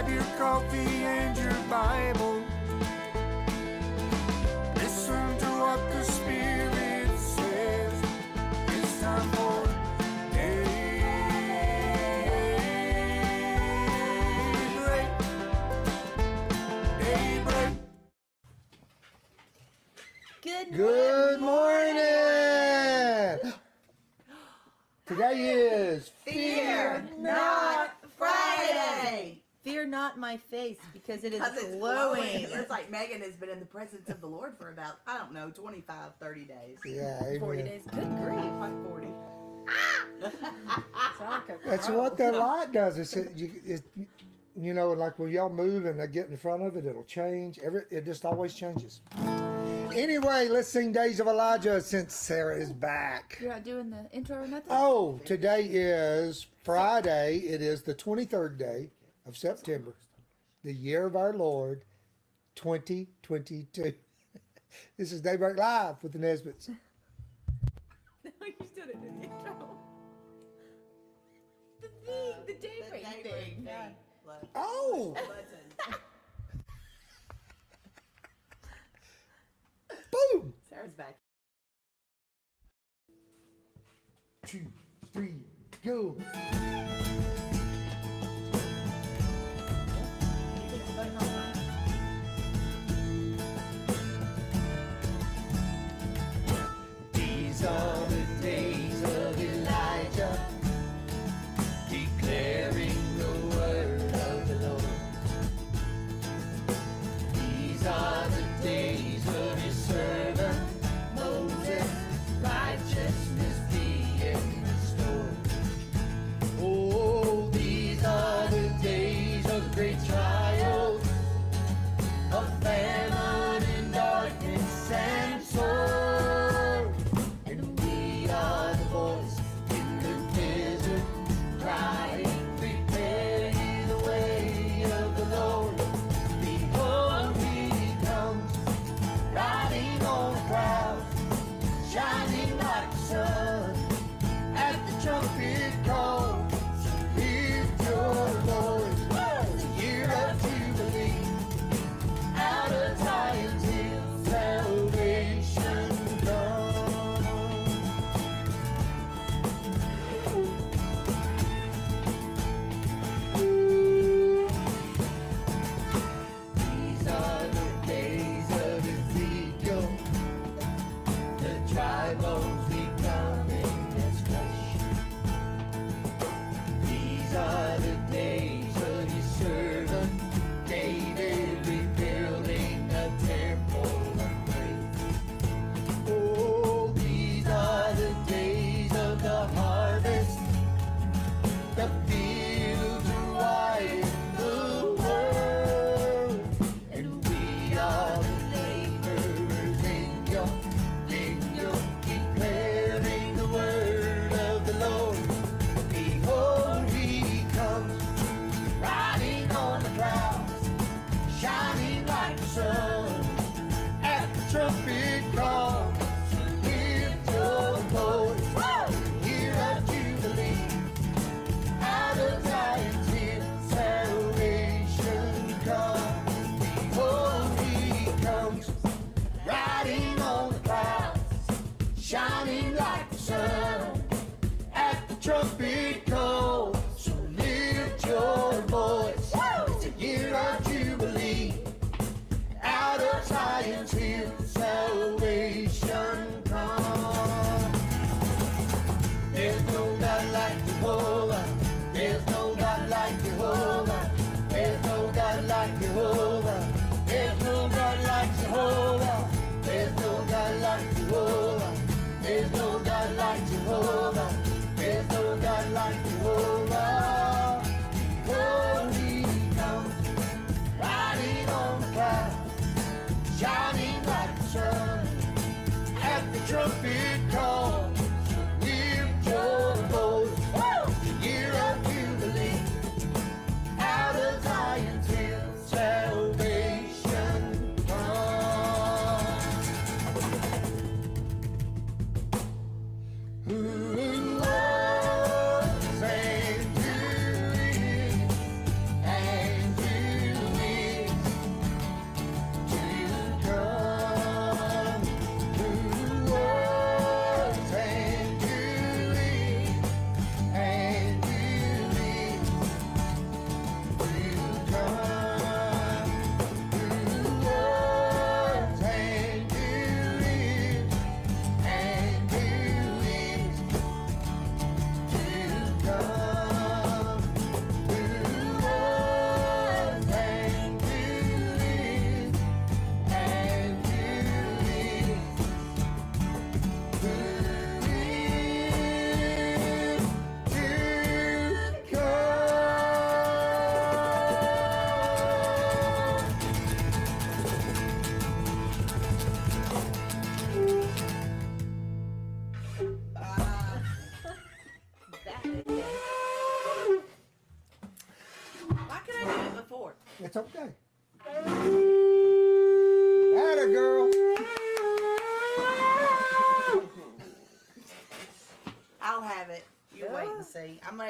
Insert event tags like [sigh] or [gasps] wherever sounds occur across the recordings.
Grab your coffee and your Bible. Listen to what the Spirit says. It's time for daybreak. Daybreak. Good, Good morning. [gasps] Today is Fear Not Friday. Fear not my face because it is it's glowing. glowing. It's like Megan has been in the presence of the Lord for about, I don't know, 25, 30 days. yeah, amen. 40 days. Good grief. [laughs] Like 40. That's what the light does. It's, it, you, it, you know, like when y'all move and I get in front of it, it'll change. Every it just always changes. Anyway, let's sing Days of Elijah since Sarah is back. You're not doing the intro or nothing? Oh, today is Friday. It is the 23rd day of September, the year of our Lord, 2022. [laughs] This is Daybreak Live with the Nesbits. [laughs] you still didn't do the intro. The thing, the daybreak daybreak thing. thing. Look. Oh, [laughs] boom! Sarah's back. Two, three, go.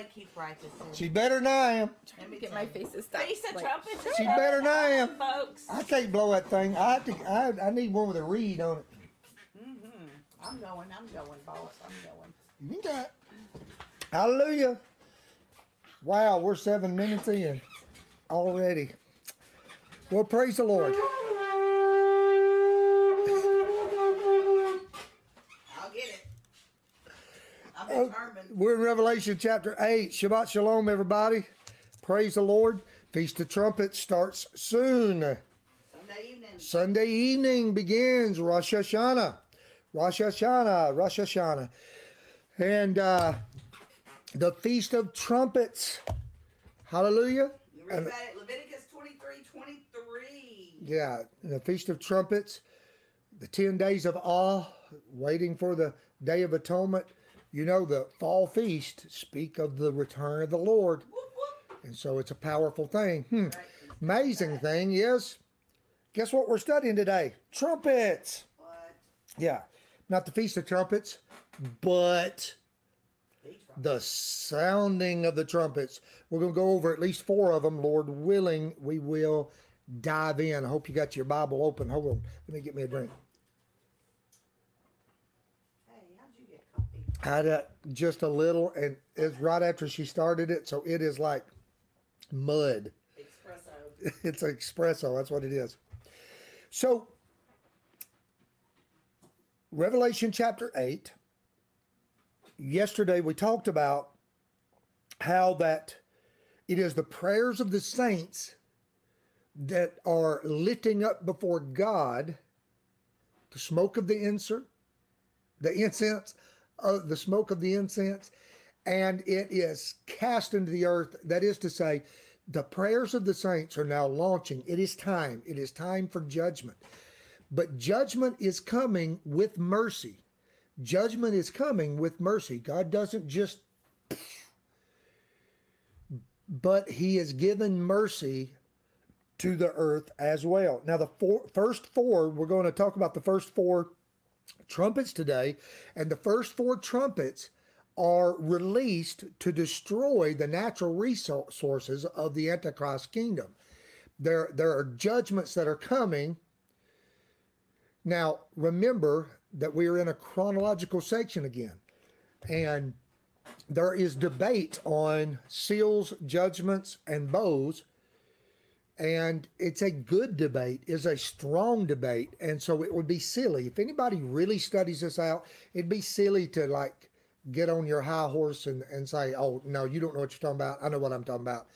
See. I'm gonna keep practicing. She better than I am. Let me Get my you. face to stop. Face of like- trumpets. She better than I am. folks. I can't blow that thing. I have to. I, I need one with a reed on it. Mm-hmm. I'm going. I'm going, boss. I'm going. You got it. Hallelujah. Wow, we're seven minutes in already. Well, praise the Lord. I'll get it. I'm Oh, determined. We're in Revelation chapter 8. Shabbat Shalom, everybody. Praise the Lord. Feast of Trumpets starts soon. Sunday evening. Sunday evening begins Rosh Hashanah. Rosh Hashanah, Rosh Hashanah. And uh, the Feast of Trumpets. Hallelujah. You read about it? Leviticus 23 23. Yeah, the Feast of Trumpets, the 10 days of awe, waiting for the Day of Atonement. You know, the fall feast speak of the return of the Lord. And so it's a powerful thing. Hmm. Amazing thing is, guess what we're studying today? Trumpets. What? Yeah, not the Feast of Trumpets, but the sounding of the trumpets. We're going to go over at least four of them, Lord willing. We will dive in. I hope you got your Bible open. Hold on. Let me get me a drink. Hey, how'd you get coffee? I had uh, just a little, and it's right after she started it, so it is like mud. Espresso. [laughs] It's an espresso. That's what it is. So, Revelation chapter 8. Yesterday we talked about how that it is the prayers of the saints that are lifting up before God the smoke of the incense, the incense, of the smoke of the incense, and it is cast into the earth. That is to say, the prayers of the saints are now launching. It is time. It is time for judgment. But judgment is coming with mercy. Judgment is coming with mercy. God doesn't just, but He has given mercy to the earth as well. Now, the first four, we're going to talk about the first four trumpets today, and the first four trumpets are released to destroy the natural resources of the Antichrist kingdom. There, there are judgments that are coming. Now, remember that we are in a chronological section again, and there is debate on seals, judgments, and bowls and it's a good debate is a strong debate and so it would be silly. If anybody really studies this out it'd be silly to like get on your high horse and, and say oh no you don't know what you're talking about. I know what i'm talking about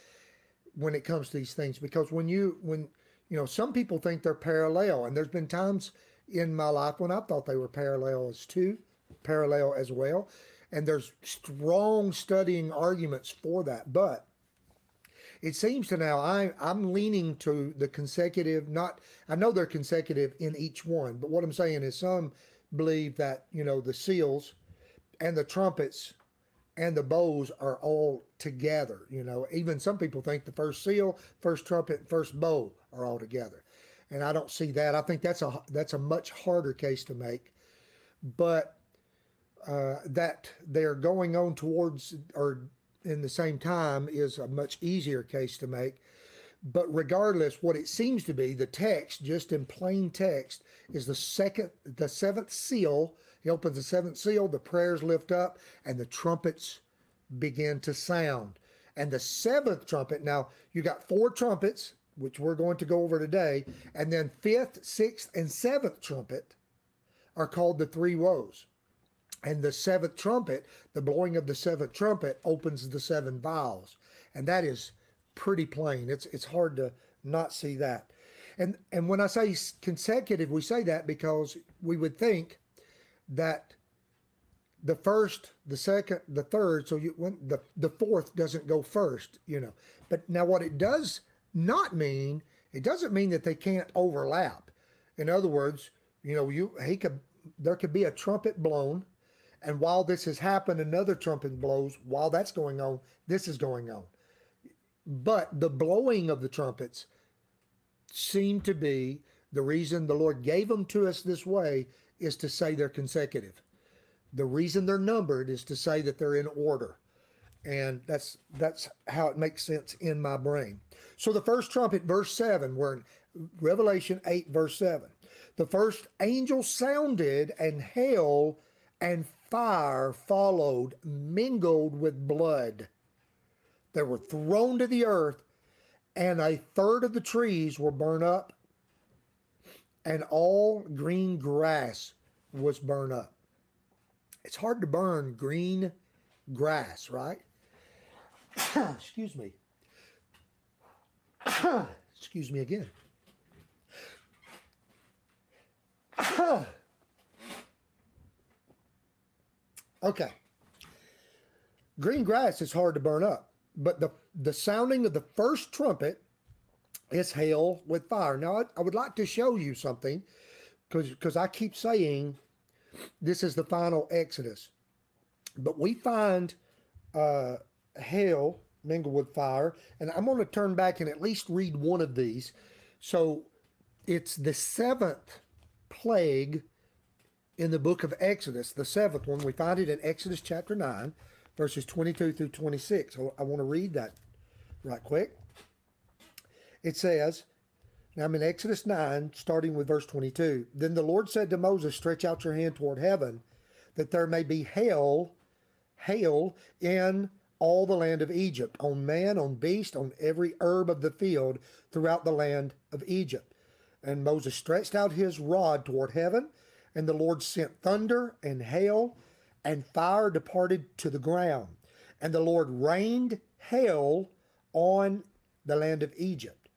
when it comes to these things because when you when you know some people think they're parallel and there's been times in my life when i thought they were parallel as too parallel as well and there's strong studying arguments for that but it seems to now I, I'm leaning to the consecutive, not, I know they're consecutive in each one, but what I'm saying is some believe that, you know, the seals and the trumpets and the bowls are all together. You know, even some people think the first seal, first trumpet, first bowl are all together. And I don't see that. I think that's a that's a much harder case to make. But uh, that they're going on towards or in the same time is a much easier case to make. But regardless, what it seems to be, the text, just in plain text, is the second, the seventh seal. He opens the seventh seal, the prayers lift up, and the trumpets begin to sound. And the seventh trumpet, now you got four trumpets, which we're going to go over today, and then fifth, sixth, and seventh trumpet are called the three woes. And the seventh trumpet, the blowing of the seventh trumpet, opens the seven vials, and that is pretty plain. It's it's hard to not see that. And and when I say consecutive, we say that because we would think that the first, the second, the third, so you when the the fourth doesn't go first, you know. But now what it does not mean, it doesn't mean that they can't overlap. In other words, you know, you he could there could be a trumpet blown and while this has happened, another trumpet blows. While that's going on, this is going on. But the blowing of the trumpets seem to be the reason the Lord gave them to us this way is to say they're consecutive. The reason they're numbered is to say that they're in order. And that's that's how it makes sense in my brain. So the first trumpet, verse 7, we're in Revelation 8, verse 7. The first angel sounded, and hail and fire followed, mingled with blood. They were thrown to the earth, and a third of the trees were burned up, and all green grass was burned up. It's hard to burn green grass, right? [coughs] Excuse me. [coughs] Excuse me again. [coughs] okay. Green grass is hard to burn up, but the, the sounding of the first trumpet is hail with fire. Now, I, I would like to show you something because I keep saying this is the final Exodus. But we find uh, hail mingled with fire, and I'm going to turn back and at least read one of these. So it's the seventh plague in the book of Exodus, the seventh one. We find it in Exodus chapter 9, verses 22 through 26. I, want to read that right quick. It says, now I'm in Exodus 9, starting with verse 22. Then the Lord said to Moses, Stretch out your hand toward heaven, that there may be hail, hail in all the land of Egypt, on man, on beast, on every herb of the field throughout the land of Egypt. And Moses stretched out his rod toward heaven, and the Lord sent thunder and hail, and fire departed to the ground. And the Lord rained hail on the land of Egypt.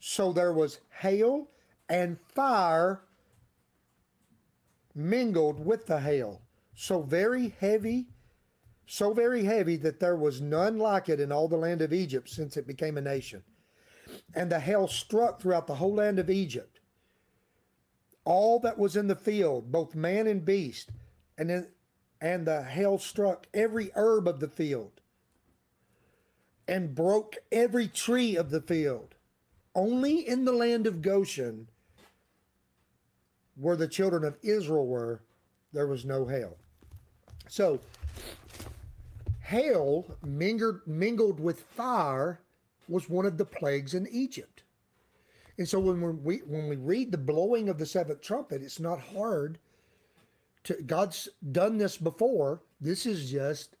So there was hail and fire mingled with the hail. So very heavy, so very heavy that there was none like it in all the land of Egypt since it became a nation. And the hail struck throughout the whole land of Egypt. All that was in the field, both man and beast, and then and the hail struck every herb of the field and broke every tree of the field only in the land of Goshen, where the children of Israel were, there was no hail. So, hail mingled, mingled with fire was one of the plagues in Egypt. And so when we when we read the blowing of the seventh trumpet, it's not hard to God's done this before. This is just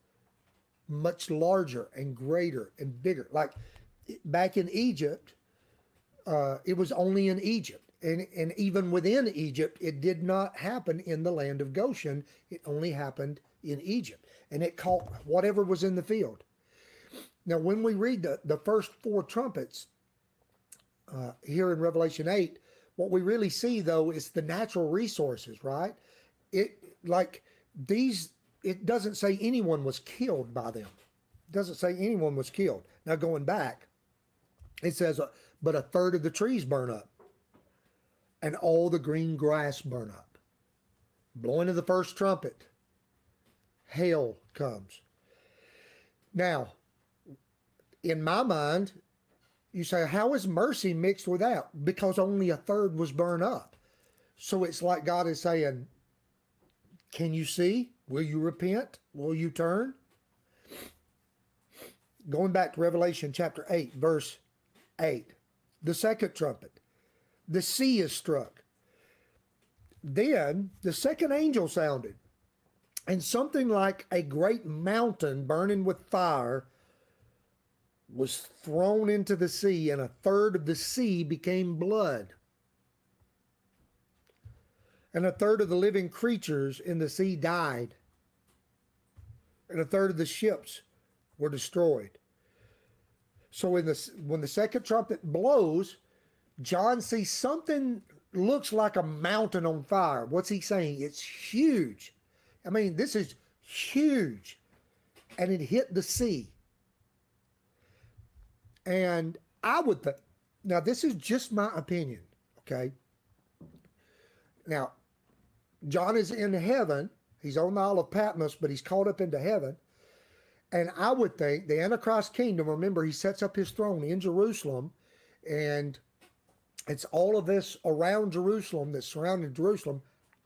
much larger and greater and bigger. Like back in Egypt, uh, it was only in Egypt. And, and even within Egypt, it did not happen in the land of Goshen. It only happened in Egypt. And it caught whatever was in the field. Now, when we read the, the first four trumpets uh, here in Revelation 8, what we really see, though, is the natural resources, right? It like these, it doesn't say anyone was killed by them. It doesn't say anyone was killed. Now, going back, it says, uh, but a third of the trees burn up and all the green grass burn up. Blowing of the first trumpet, hail comes. Now, in my mind, you say, how is mercy mixed with that? Because only a third was burned up. So it's like God is saying, Can you see? Will you repent? Will you turn? Going back to Revelation chapter 8, verse 8 the second trumpet. The sea is struck. Then the second angel sounded, and something like a great mountain burning with fire was thrown into the sea, and a third of the sea became blood. And a third of the living creatures in the sea died, and a third of the ships were destroyed. So in the when the second trumpet blows, John sees something looks like a mountain on fire. What's he saying? It's huge. I mean, this is huge. And it hit the sea. And I would think, now this is just my opinion, okay? Now, John is in heaven. He's on the Isle of Patmos, but he's caught up into heaven. And I would think the Antichrist kingdom, remember, he sets up his throne in Jerusalem. and it's all of this around Jerusalem that's surrounding Jerusalem.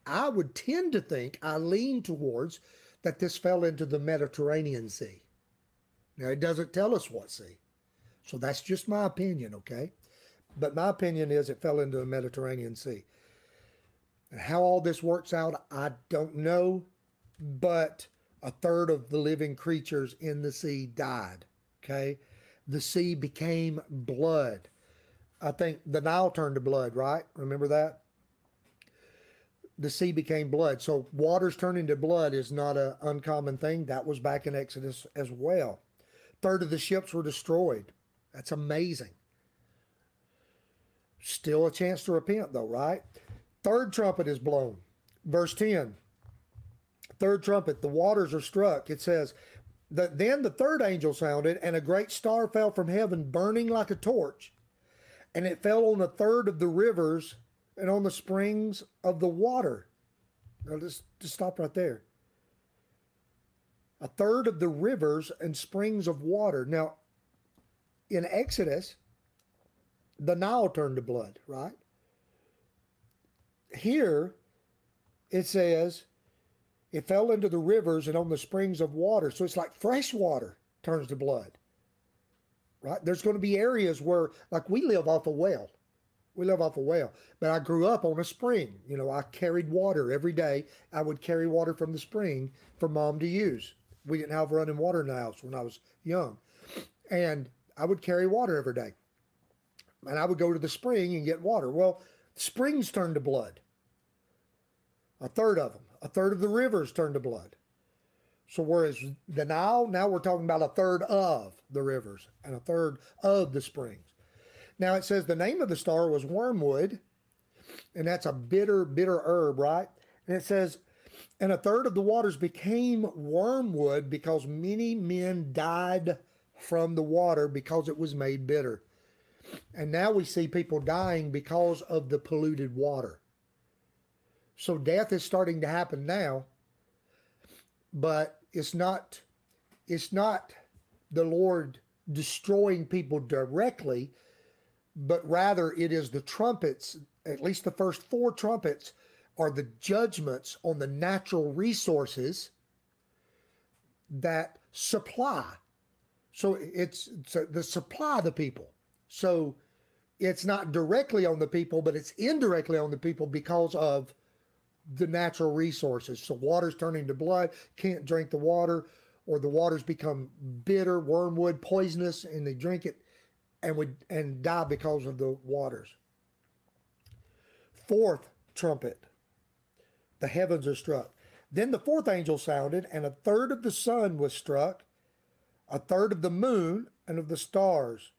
I would tend to think, I lean towards that this fell into the Mediterranean Sea. Now, it doesn't tell us what sea. So that's just my opinion, okay? But my opinion is it fell into the Mediterranean Sea. And how all this works out, I don't know. But a third of the living creatures in the sea died, okay? The sea became blood. I think the Nile turned to blood, right? Remember that? The sea became blood. So waters turning to blood is not an uncommon thing. That was back in Exodus as well. Third of the ships were destroyed. That's amazing. Still a chance to repent, though, right? Third trumpet is blown. Verse 10. Third trumpet, the waters are struck. It says, then the third angel sounded, and a great star fell from heaven, burning like a torch. And it fell on a third of the rivers and on the springs of the water. Now, just, just stop right there. A third of the rivers and springs of water. Now, in Exodus, the Nile turned to blood, right? Here, it says it fell into the rivers and on the springs of water. So it's like fresh water turns to blood, right? There's going to be areas where, like, we live off a well. We live off a well, but I grew up on a spring. You know, I carried water every day. I would carry water from the spring for mom to use. We didn't have running water in the house when I was young. And I would carry water every day. And I would go to the spring and get water. Well, springs turn to blood. A third of them. A third of the rivers turn to blood. So whereas the Nile, now we're talking about a third of the rivers and a third of the springs. Now it says the name of the star was wormwood, and that's a bitter, bitter herb, right? And it says, and a third of the waters became wormwood because many men died from the water because it was made bitter. And now we see people dying because of the polluted water. So death is starting to happen now, but it's not it's not the Lord destroying people directly, but rather it is the trumpets, at least the first four trumpets are the judgments on the natural resources that supply. So it's, it's the supply of the people. So it's not directly on the people, but it's indirectly on the people because of the natural resources. So water's turning to blood, can't drink the water, or the waters become bitter, wormwood, poisonous, and they drink it and would and die because of the waters. Fourth trumpet, the heavens are struck. Then the fourth angel sounded, and a third of the sun was struck, a third of the moon, and of the stars,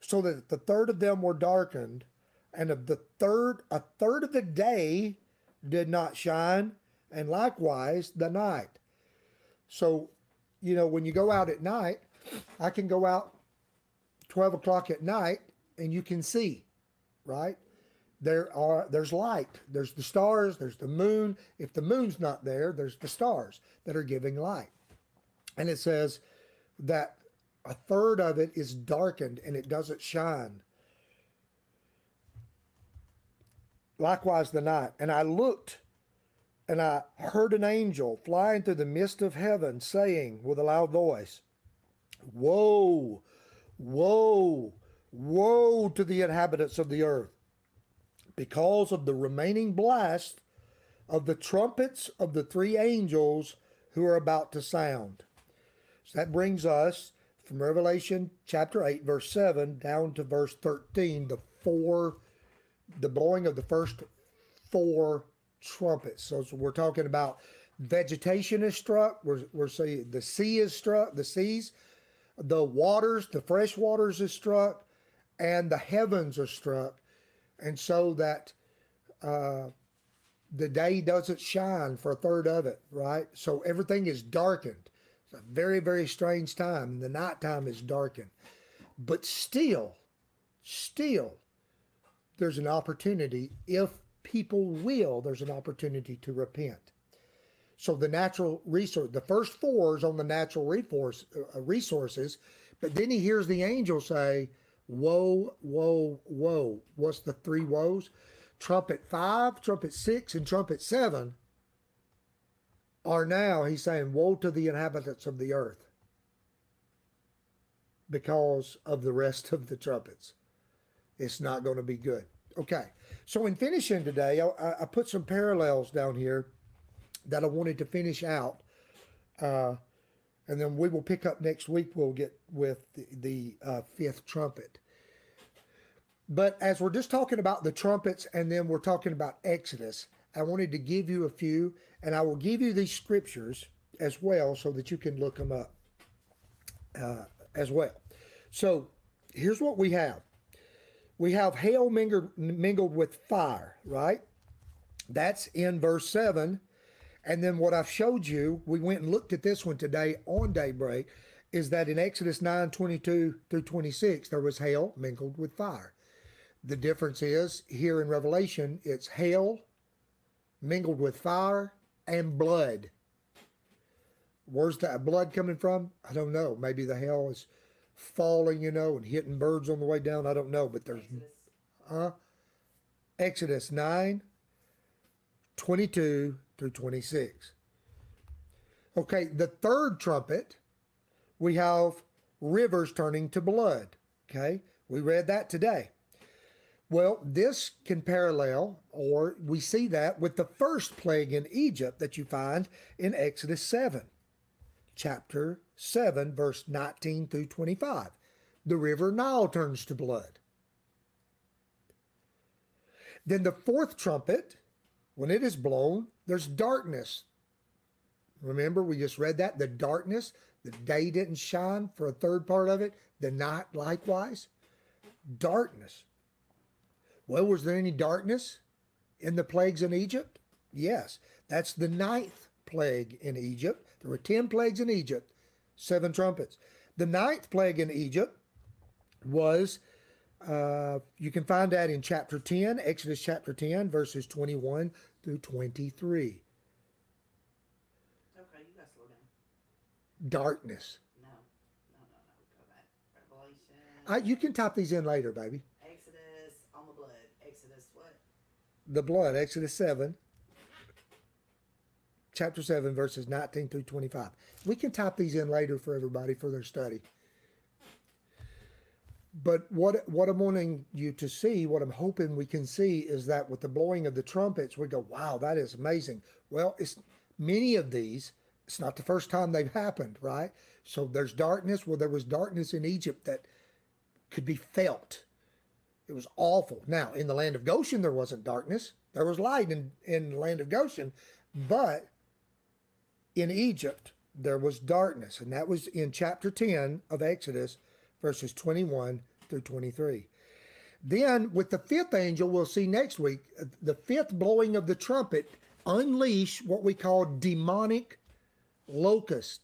so that the third of them were darkened, and of the third a third of the day did not shine, and likewise the night. So, you know, when you go out at night, I can go out 12 o'clock at night and you can see, right? There are there's light. There's the stars, there's the moon. If the moon's not there, there's the stars that are giving light. And it says that a third of it is darkened and it doesn't shine. Likewise, the night. And I looked and I heard an angel flying through the midst of heaven saying with a loud voice, Woe, woe, woe to the inhabitants of the earth, because of the remaining blast of the trumpets of the three angels who are about to sound. So that brings us from Revelation chapter 8, verse 7, down to verse 13, the four, the blowing of the first four trumpets. So, so we're talking about vegetation is struck. We're, we're saying the sea is struck, the seas, the waters, the fresh waters is struck, and the heavens are struck. And so that uh, the day doesn't shine for a third of it, right? So everything is darkened. It's a very, very strange time. The nighttime is darkened. But still, still, there's an opportunity if people will, there's an opportunity to repent. So the natural resource, the first four is on the natural resource, uh, resources, but then he hears the angel say, Woe, woe, woe. What's the three woes? Trumpet five, trumpet six, and trumpet seven are now, he's saying, woe to the inhabitants of the earth because of the rest of the trumpets. It's not going to be good. Okay. So, in finishing today, I, I put some parallels down here that I wanted to finish out. Uh, and then we will pick up next week. We'll get with the, the uh, fifth trumpet. But as we're just talking about the trumpets and then we're talking about Exodus, I wanted to give you a few, and I will give you these scriptures as well so that you can look them up uh, as well. So here's what we have we have hail mingled, mingled with fire, right? That's in verse 7. And then what I've showed you, we went and looked at this one today on daybreak, is that in Exodus 9 22 through 26, there was hail mingled with fire. The difference is here in Revelation, it's hail mingled with fire and blood. Where's that blood coming from? I don't know. Maybe the hail is falling, you know, and hitting birds on the way down. I don't know, but there's huh? Exodus 9 22 through 26. Okay, the third trumpet, we have rivers turning to blood. Okay, we read that today. Well, this can parallel, or we see that with the first plague in Egypt that you find in Exodus 7, chapter 7, verse 19 through 25. The river Nile turns to blood. Then the fourth trumpet, when it is blown, there's darkness. Remember, we just read that? The darkness, the day didn't shine for a third part of it, the night likewise. Darkness. Well, was there any darkness in the plagues in Egypt? Yes. That's the ninth plague in Egypt. There were 10 plagues in Egypt, seven trumpets. The ninth plague in Egypt was uh, you can find that in chapter 10, Exodus chapter 10, verses 21 through 23. Okay, you gotta slow down. Darkness. No, no, no, no. Go back. Revelation. I, you can type these in later, baby. Exodus on the blood. Exodus what? The blood, Exodus 7, chapter 7, verses 19 through 25. We can type these in later for everybody for their study. But what what I'm wanting you to see, what I'm hoping we can see, is that with the blowing of the trumpets, we go, "Wow, that is amazing." Well, it's many of these. It's not the first time they've happened, right? So there's darkness. Well, there was darkness in Egypt that could be felt. It was awful. Now, in the land of Goshen, there wasn't darkness. There was light in, in the land of Goshen. But in Egypt, there was darkness. And that was in chapter 10 of Exodus, verses 21 through 23. Then, with the fifth angel, we'll see next week, the fifth blowing of the trumpet unleash what we call demonic locusts.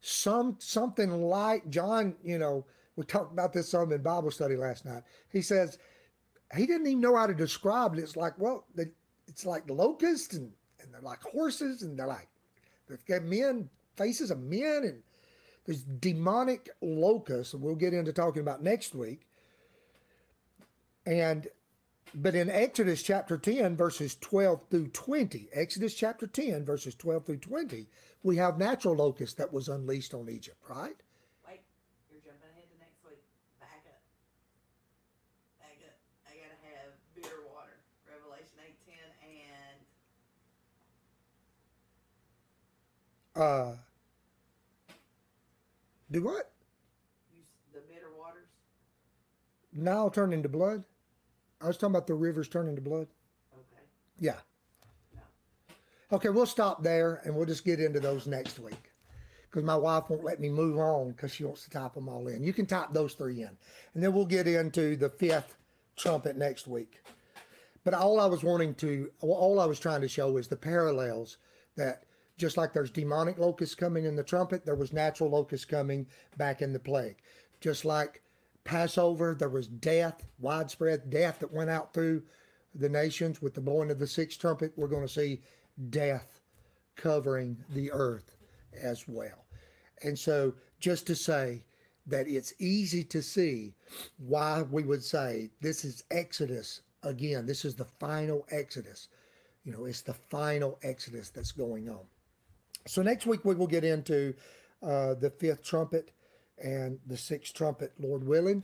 Some something like John, you know, we talked about this some in Bible study last night. He says he didn't even know how to describe it. It's like, well, they, it's like locusts and, and they're like horses and they're like they've got men, faces of men and there's demonic locusts, and we'll get into talking about next week. And but in Exodus chapter 10, verses 12 through 20, Exodus chapter 10, verses 12 through 20, we have natural locusts that was unleashed on Egypt, right? Wait, you're jumping ahead to next week. Back up. Back up. I gotta have bitter water. Revelation eight ten and Uh do what? you, the bitter waters. Nile turn into blood? I was talking about the rivers turning to blood. Okay. Yeah. No. Okay, we'll stop there and we'll just get into those next week. Because my wife won't let me move on because she wants to type them all in. You can type those three in. And then we'll get into the fifth trumpet next week. But all I was wanting to, all I was trying to show is the parallels that just like there's demonic locusts coming in the trumpet, there was natural locusts coming back in the plague. Just like Passover, there was death, widespread death that went out through the nations with the blowing of the sixth trumpet. We're going to see death covering the earth as well. And so, just to say, that it's easy to see why we would say this is Exodus again. This is the final Exodus. You know, it's the final Exodus that's going on. So next week we will get into uh, the fifth trumpet and the sixth trumpet, Lord willing.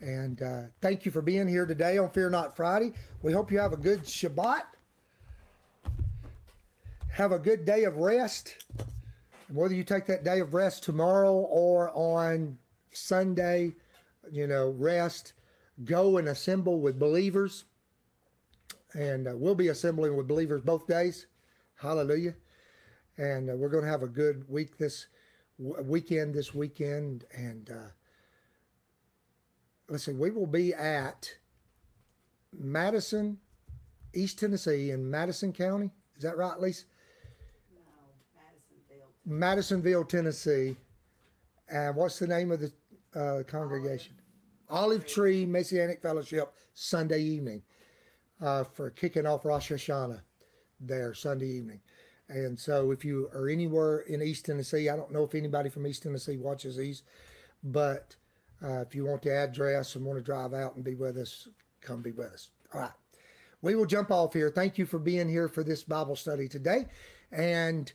And uh, thank you for being here today on Fear Not Friday. We hope you have a good Shabbat. Have a good day of rest. And whether you take that day of rest tomorrow or on Sunday, you know, rest, go and assemble with believers. And uh, we'll be assembling with believers both days. Hallelujah. And uh, we're going to have a good week this w- weekend, this weekend. And uh, listen, we will be at Madison, East Tennessee, in Madison County. Is that right, Lisa? No, Madisonville. Madisonville, Tennessee. And what's the name of the uh, congregation? Olive Tree Messianic Fellowship, Sunday evening, uh, for kicking off Rosh Hashanah there Sunday evening. And so, if you are anywhere in East Tennessee, I don't know if anybody from East Tennessee watches these, but uh, if you want the address and want to drive out and be with us, come be with us. All right. We will jump off here. Thank you for being here for this Bible study today. And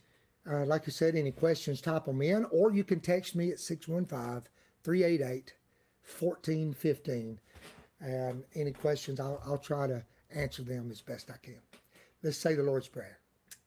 uh, like I said, any questions, type them in, or you can text me at 615 388 1415. And any questions, I'll, I'll try to answer them as best I can. Let's say the Lord's Prayer.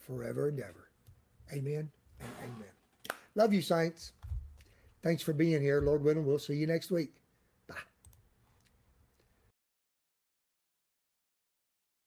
forever and ever. Amen and amen. Love you, saints. Thanks for being here. Lord willing, we'll see you next week.